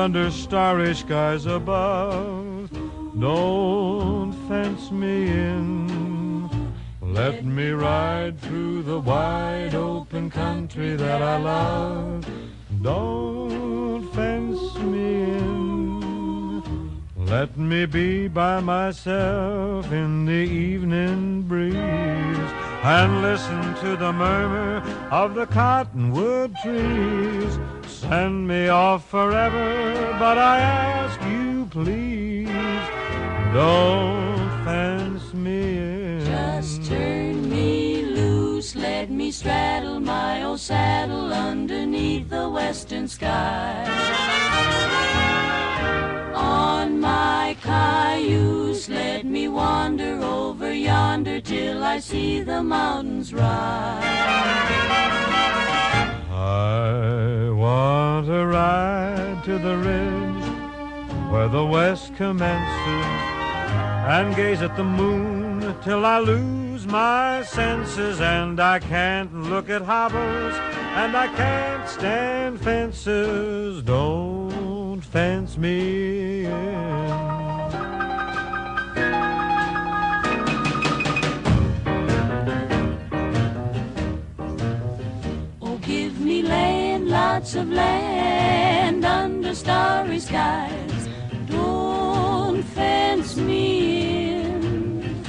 under starry skies above. Don't fence me in. Let me ride through the wide open country that I love. Don't fence me in. Let me be by myself in the evening breeze and listen to the murmur of the cottonwood trees. Send me off forever, but I ask you please, don't fence me in. Just turn me loose, let me straddle my old saddle underneath the western sky. On my cayuse, let me wander over yonder till I see the mountains rise. I want to ride to the ridge where the west commences and gaze at the moon till I lose my senses and I can't look at hobbles and I can't stand fences. Don't fence me in. Of land under starry skies. Don't fence me in.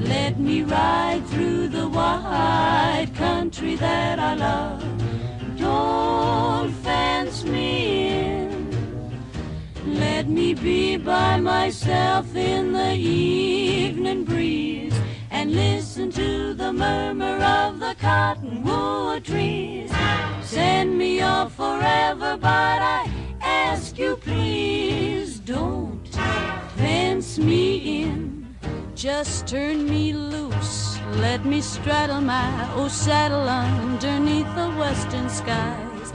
Let me ride through the wide country that I love. Don't fence me in. Let me be by myself in the evening breeze and listen to the murmur the cottonwood trees. Send me off forever, but I ask you please don't fence me in. Just turn me loose, let me straddle my old saddle underneath the western skies.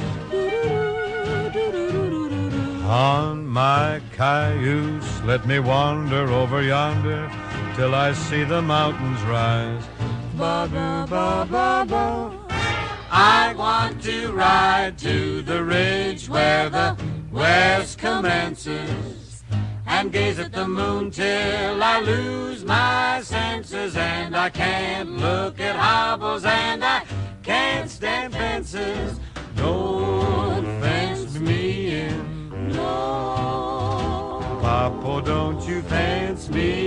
On my cayuse, let me wander over yonder till I see the mountains rise. Ba ba ba ba ba. I want to ride to the ridge where the west commences and gaze at the moon till I lose my senses and I can't look at hobbles and I can't stand fences. Don't fence me in. No. Papa, don't you fence me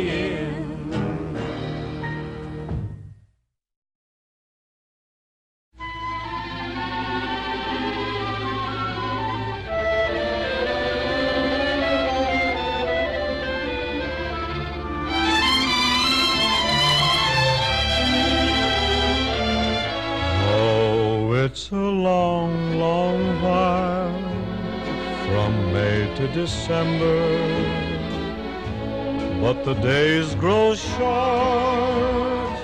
it's a long, long while from May to December. But the days grow short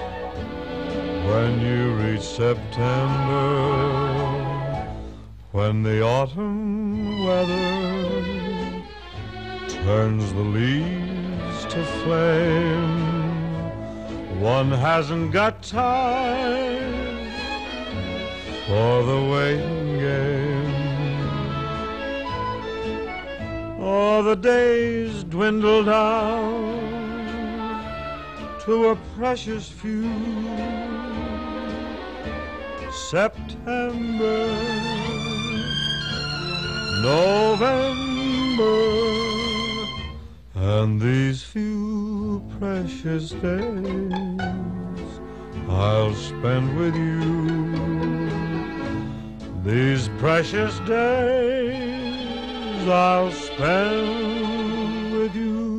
when you reach September, when the autumn weather turns the leaves to flame. One hasn't got time for the waiting game. Oh, the days dwindle down to a precious few. September, November, and these few precious days I'll spend with you. These precious days I'll spend with you.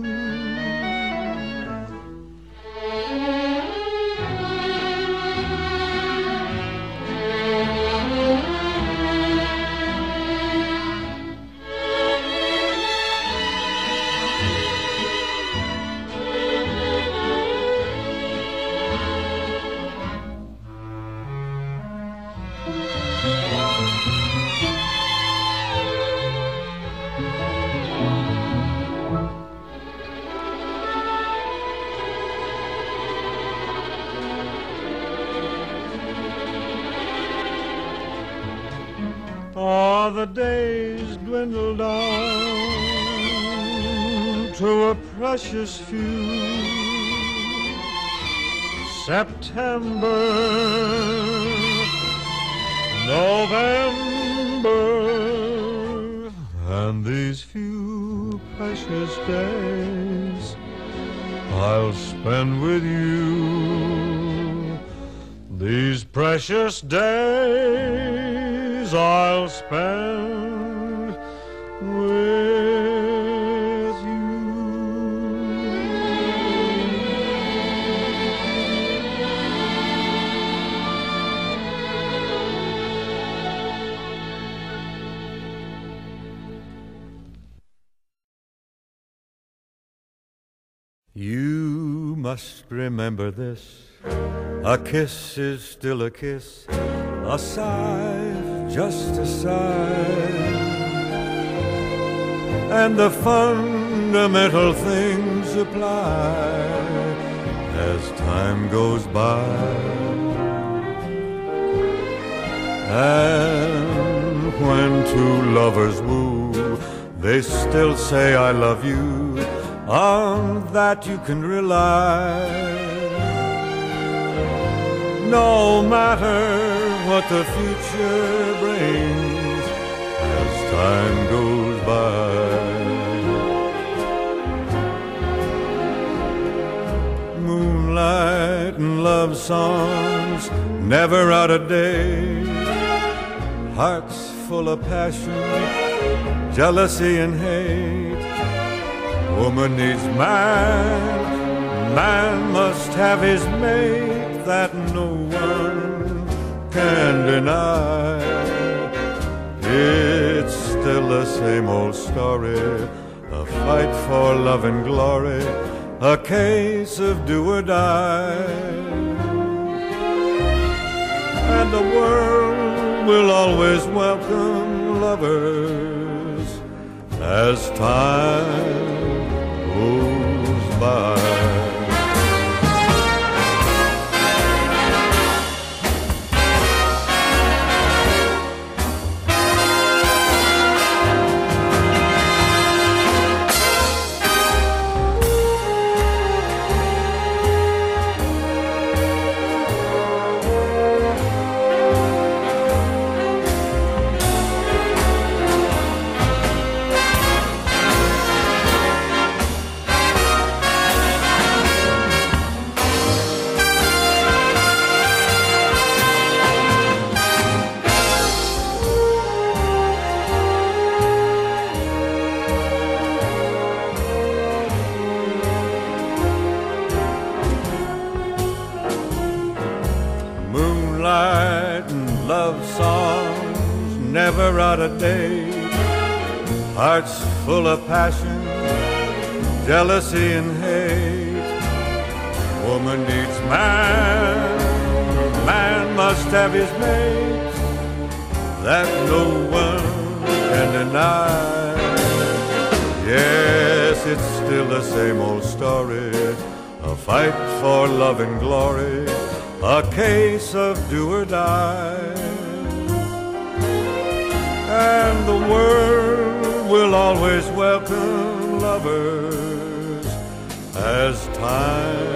Ah, the days dwindle down to a precious few. September, November, and these few precious days I'll spend with you. These precious days I'll spend with you. You must remember this. A kiss is still a kiss, a sigh, just a sigh. And the fundamental things apply as time goes by. And when two lovers woo, they still say, I love you. On that you can rely. No matter what the future brings as time goes by. Moonlight and love songs never out of date. Hearts full of passion, jealousy and hate. Woman needs man, man must have his mate that no one can deny. It's still the same old story, a fight for love and glory, a case of do or die. And the world will always welcome lovers as time goes by. Never out of date. Hearts full of passion, jealousy and hate. Woman needs man, man must have his mate. That no one can deny. Yes, it's still the same old story. A fight for love and glory. A case of do or die. And the world will always welcome lovers as time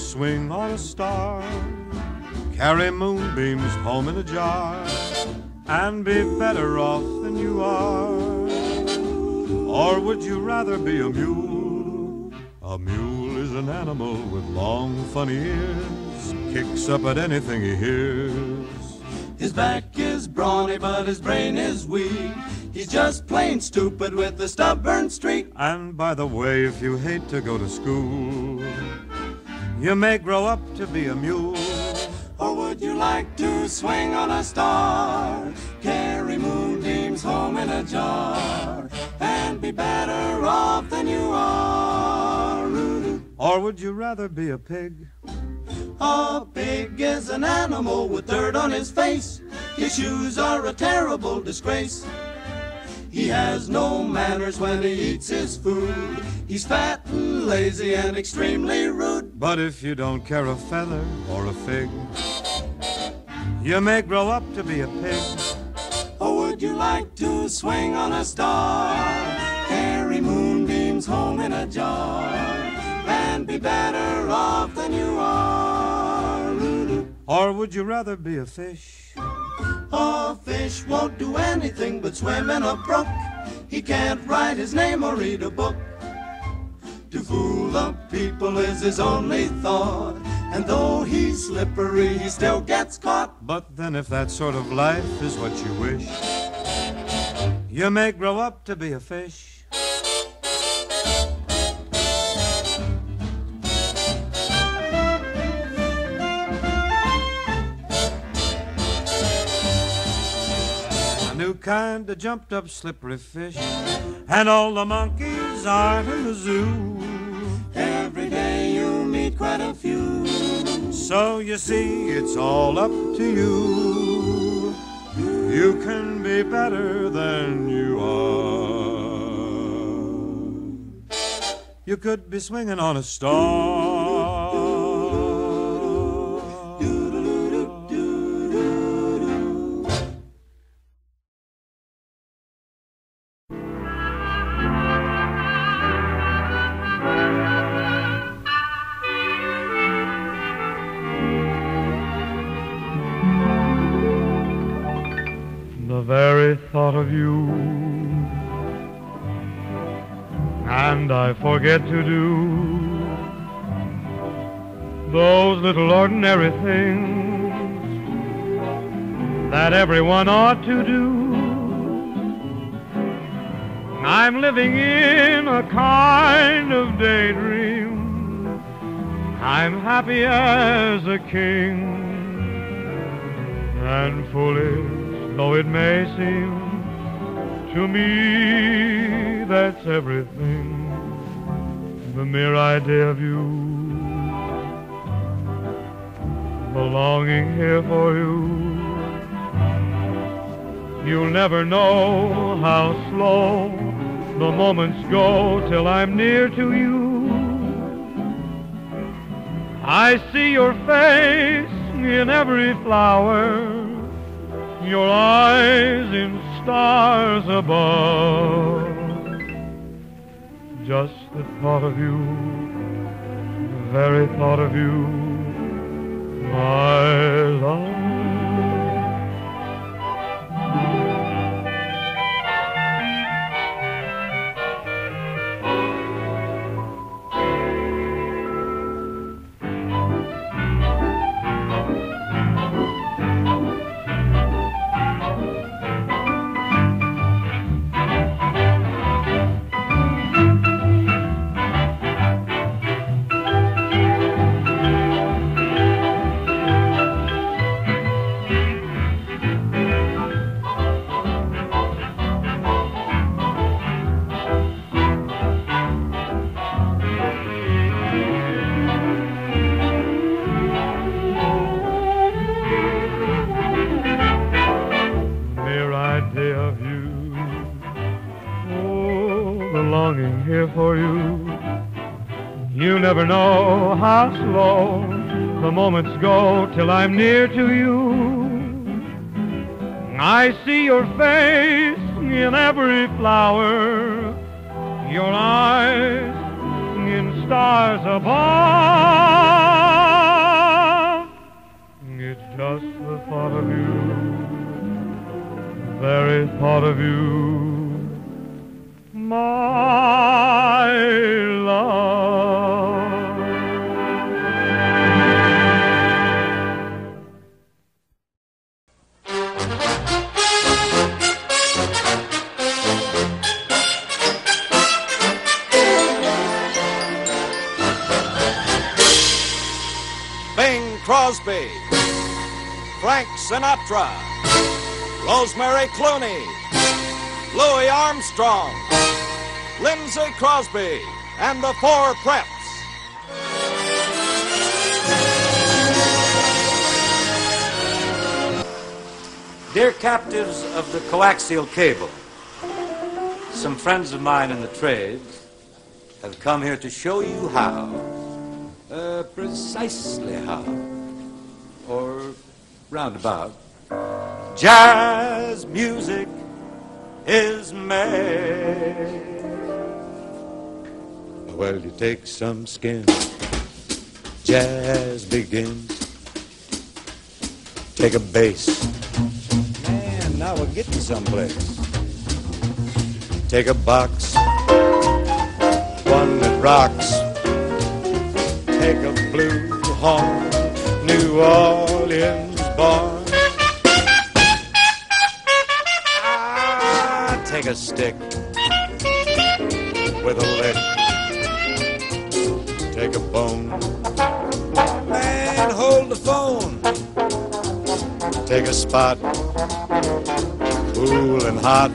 swing on a star? Carry moonbeams home in a jar and be better off than you are? Or would you rather be a mule? A mule is an animal with long, funny ears, kicks up at anything he hears. His back is brawny, but his brain is weak. He's just plain stupid with a stubborn streak. And by the way, if you hate to go to school, you may grow up to be a mule. Or would you like to swing on a star? Carry moonbeams home in a jar and be better off than you are. Or would you rather be a pig? A pig is an animal with dirt on his face. His shoes are a terrible disgrace. He has no manners when he eats his food. He's fat and lazy and extremely rude. But if you don't care a feather or a fig, you may grow up to be a pig. Or would you like to swing on a star? Carry moonbeams home in a jar and be better off than you are. Or would you rather be a fish? A fish won't do anything but swim in a brook. He can't write his name or read a book. To fool the people is his only thought. And though he's slippery, he still gets caught. But then, if that sort of life is what you wish, you may grow up to be a fish. New kind of jumped up slippery fish, and all the monkeys are in the zoo. Every day you meet quite a few. So you see, it's all up to you. You can be better than you are. You could be swinging on a star. The very thought of you, and I forget to do those little ordinary things that everyone ought to do. I'm living in a kind of daydream. I'm happy as a king and foolish though it may seem to me that's everything the mere idea of you the longing here for you you'll never know how slow the moments go till I'm near to you. I see your face in every flower your eyes in stars above. Just the thought of you, the very thought of you, my love. Moments go till I'm near to you. I see your face in every flower, your eyes in stars above. It's just the thought of you the very thought of you, my love. Crosby, Frank Sinatra, Rosemary Clooney, Louis Armstrong, Lindsay Crosby and the Four Preps. Dear captives of the coaxial cable, some friends of mine in the trades have come here to show you how, uh, precisely how, or roundabout, jazz music is made. Well, you take some skin, jazz begins. Take a bass. Man, now we're getting someplace. Take a box, one that rocks. Take a blue horn, New Orleans born. Ah, take a stick with a lick. Take a bone. Man, hold the phone. Take a spot, cool and hot.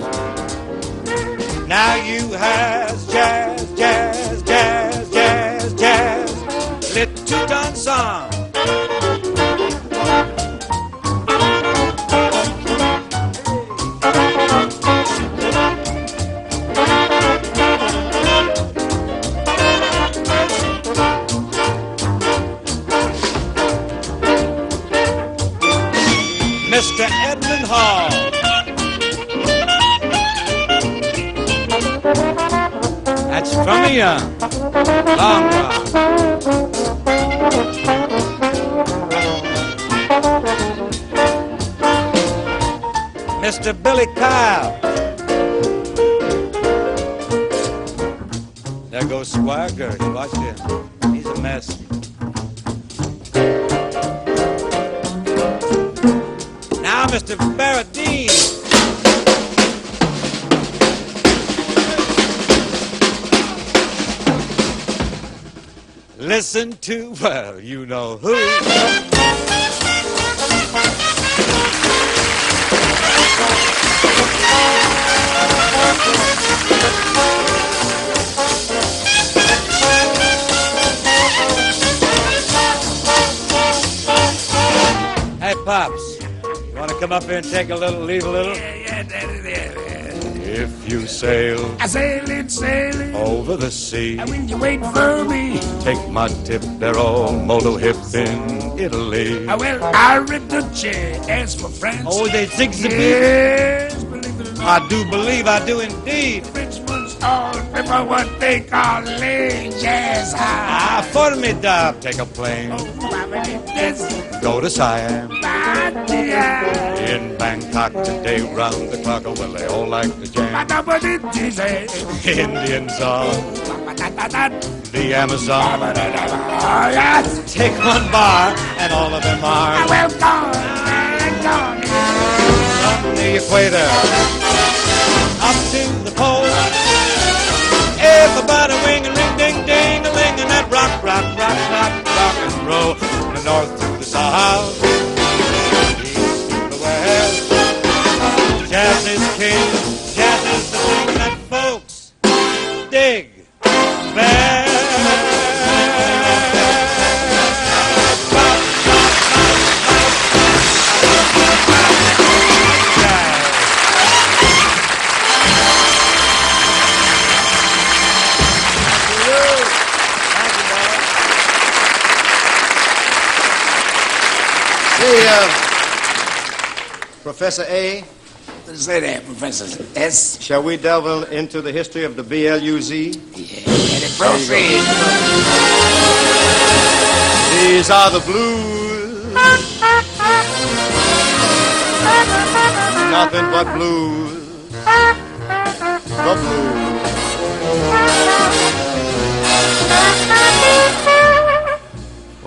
Now you has jazz, jazz, jazz, jazz, jazz. Little done song. That's from a young, long gone. Mr. Billy Kyle. There goes Squire. Watch him. He's a mess. Now, Mr. Listen to, well, you know who. Hey, Pops, you want to come up here and take a little, leave a little? If you sail I sailing, sailing. over the sea, And when you wait for me, take my tip, they're all moto hip in Italy. I will Ariduce. As for France, Oh, they sing the beat. yes, believe it or not, I do believe, I do indeed. Frenchman's all remember what they call late jazz high. Ah, formidable. Take a plane, Oh, family, that's go to Siam. In Bangkok today, round the clock, oh, well, they all like to jam. Indian song, the Amazon. Yes. Take one bar, and all of them are from the equator up to the pole. Everybody wing and ring, ding, ding, a ling, and that rock, rock, rock, rock, rock and roll. From the north the to the west. Jazz is king, jazz is the thing that folks dig best. Professor A, Say that, Professor S. shall we delve into the history of the BLUZ? Yeah, proceed. These are the blues. Nothing but blues. The blues.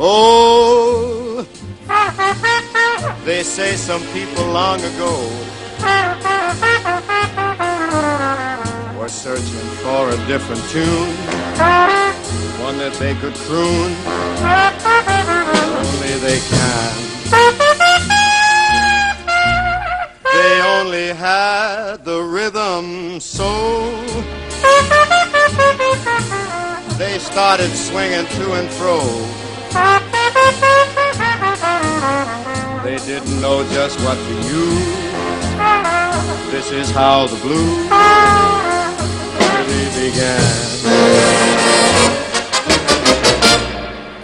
Oh, they say some people long ago were searching for a different tune, one that they could croon. Only they can. They only had the rhythm so they started swinging to and fro. They didn't know just what to use. This is how the blues really began.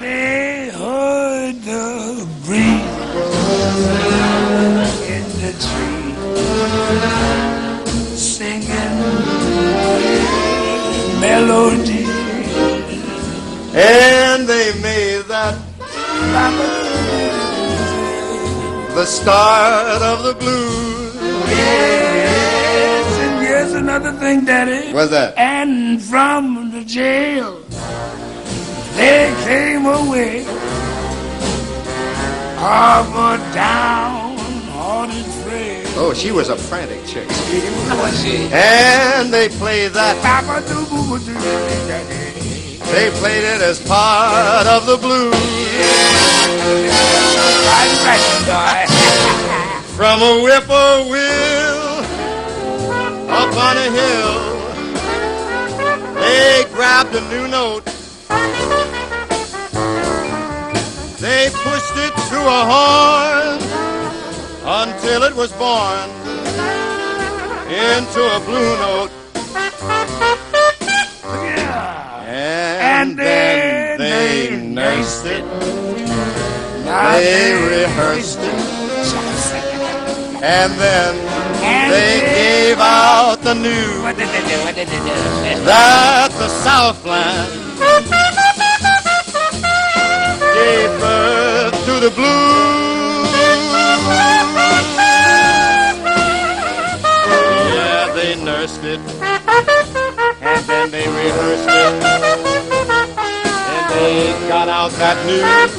They heard the breeze in the tree singing melody. And they made the start of the blues. Yes, and here's another thing, Daddy. What's that? And from the jail, they came away. Harbor down, hearted frail. Oh, she was a frantic chick. Was she? And they played that, they played it as part of the blues. Right, right, boy. From a whippoorwill up on a hill, they grabbed a new note. They pushed it through a horn until it was born into a blue note. Yeah. And, And then then they nursed it, they rehearsed it, and then And they gave out the news. What did they do? What did they do? that the Southland gave birth to the blues. Yeah, they nursed it, and then they rehearsed it, and they got out that news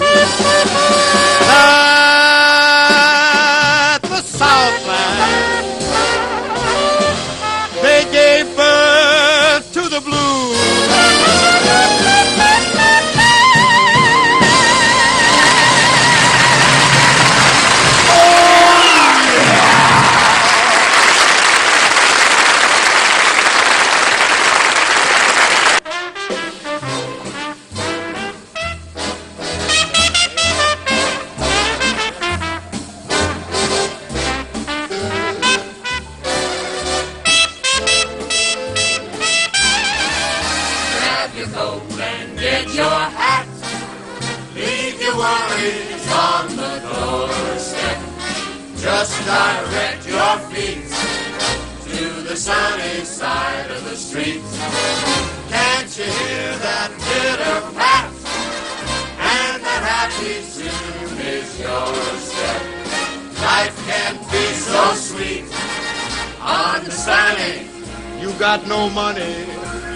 got no money,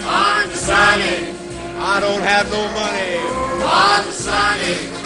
on the sunny, I don't have no money. on the sunny.